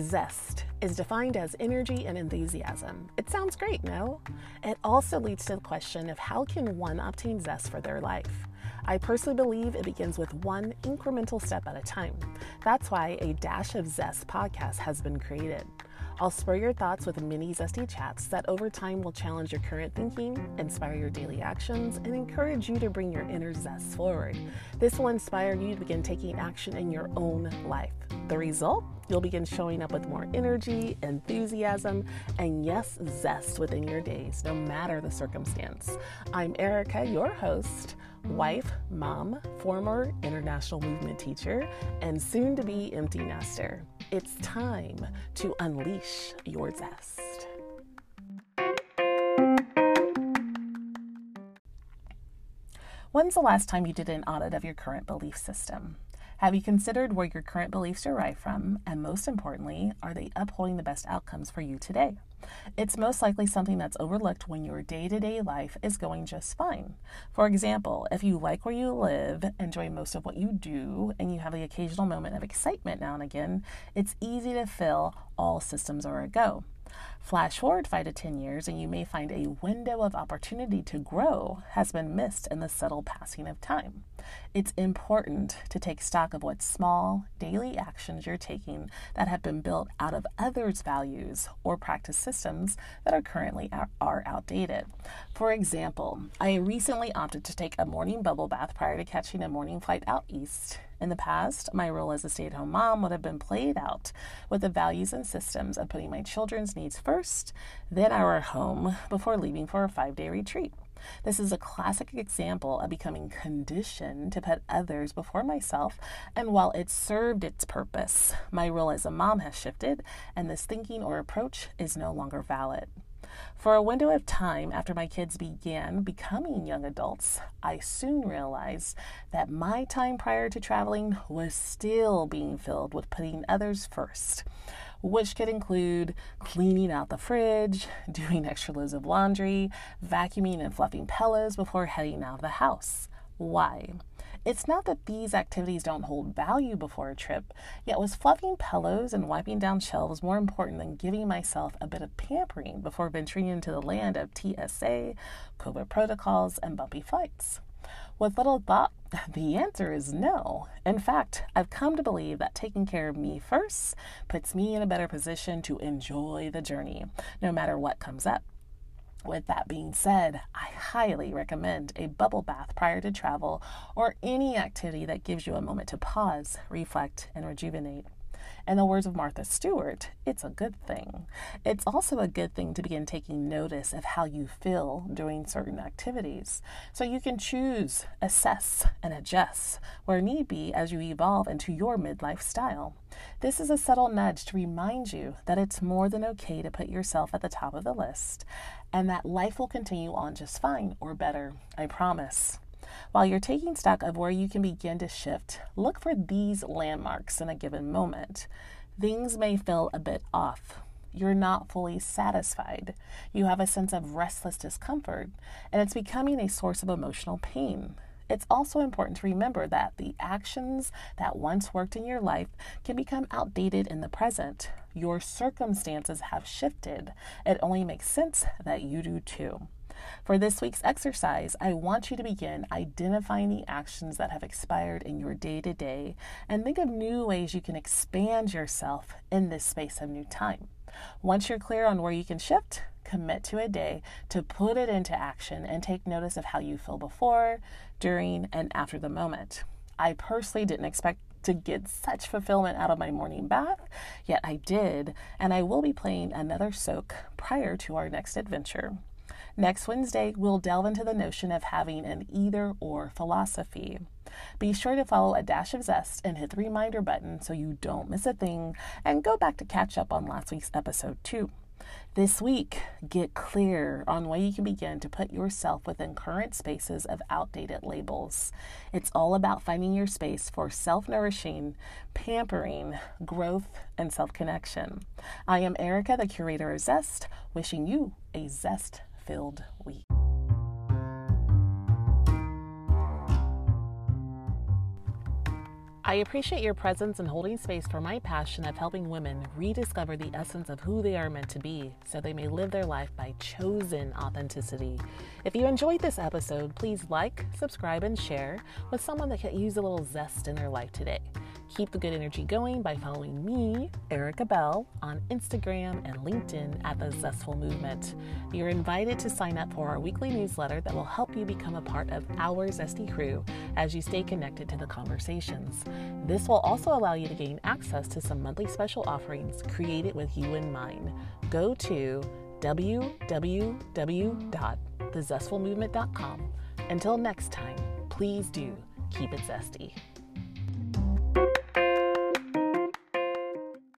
Zest is defined as energy and enthusiasm. It sounds great, no? It also leads to the question of how can one obtain zest for their life? I personally believe it begins with one incremental step at a time. That's why a Dash of Zest podcast has been created. I'll spur your thoughts with mini zesty chats that over time will challenge your current thinking, inspire your daily actions, and encourage you to bring your inner zest forward. This will inspire you to begin taking action in your own life. The result? You'll begin showing up with more energy, enthusiasm, and yes, zest within your days, no matter the circumstance. I'm Ericka, your host, wife, mom, former international movement teacher, and soon to be empty nester. It's time to unleash your zest. When's the last time you did an audit of your current belief system? Have you considered where your current beliefs derive from? And most importantly, are they upholding the best outcomes for you today? It's most likely something that's overlooked when your day to day life is going just fine. For example, if you like where you live, enjoy most of what you do, and you have the occasional moment of excitement now and again, it's easy to feel all systems are a go. Flash forward five to 10 years, and you may find a window of opportunity to grow has been missed in the subtle passing of time. It's important to take stock of what small, daily actions you're taking that have been built out of others' values or practice systems that are currently are outdated. For example, I recently opted to take a morning bubble bath prior to catching a morning flight out east in the past, my role as a stay at home mom would have been played out with the values and systems of putting my children's needs first, then our home, before leaving for a five day retreat. This is a classic example of becoming conditioned to put others before myself, and while it served its purpose, my role as a mom has shifted, and this thinking or approach is no longer valid. For a window of time after my kids began becoming young adults, I soon realized that my time prior to traveling was still being filled with putting others first, which could include cleaning out the fridge, doing extra loads of laundry, vacuuming and fluffing pillows before heading out of the house. Why? It's not that these activities don't hold value before a trip, yet was fluffing pillows and wiping down shelves more important than giving myself a bit of pampering before venturing into the land of TSA, COVID protocols, and bumpy flights? With little thought, the answer is no. In fact, I've come to believe that taking care of me first puts me in a better position to enjoy the journey, no matter what comes up. With that being said, I highly recommend a bubble bath prior to travel or any activity that gives you a moment to pause, reflect, and rejuvenate. In the words of Martha Stewart, it's a good thing. It's also a good thing to begin taking notice of how you feel during certain activities so you can choose, assess, and adjust where need be as you evolve into your midlife style. This is a subtle nudge to remind you that it's more than okay to put yourself at the top of the list and that life will continue on just fine or better. I promise. While you're taking stock of where you can begin to shift, look for these landmarks in a given moment. Things may feel a bit off. You're not fully satisfied. You have a sense of restless discomfort, and it's becoming a source of emotional pain. It's also important to remember that the actions that once worked in your life can become outdated in the present. Your circumstances have shifted. It only makes sense that you do too. For this week's exercise, I want you to begin identifying the actions that have expired in your day to day and think of new ways you can expand yourself in this space of new time. Once you're clear on where you can shift, commit to a day to put it into action and take notice of how you feel before, during, and after the moment. I personally didn't expect to get such fulfillment out of my morning bath, yet I did, and I will be playing another soak prior to our next adventure. Next Wednesday, we'll delve into the notion of having an either or philosophy. Be sure to follow a dash of zest and hit the reminder button so you don't miss a thing and go back to catch up on last week's episode too. This week, get clear on where you can begin to put yourself within current spaces of outdated labels. It's all about finding your space for self nourishing, pampering, growth, and self connection. I am Ericka, the curator of Zest, wishing you a zest filled week. I appreciate your presence and holding space for my passion of helping women rediscover the essence of who they are meant to be so they may live their life by chosen authenticity. If you enjoyed this episode, please like, subscribe, and share with someone that could use a little zest in their life today. Keep the good energy going by following me, Ericka Bell, on Instagram and LinkedIn at The Zestful Movement. You're invited to sign up for our weekly newsletter that will help you become a part of our Zesty crew as you stay connected to the conversations. This will also allow you to gain access to some monthly special offerings created with you in mind. Go to www.thezestfulmovement.com. Until next time, please do keep it zesty.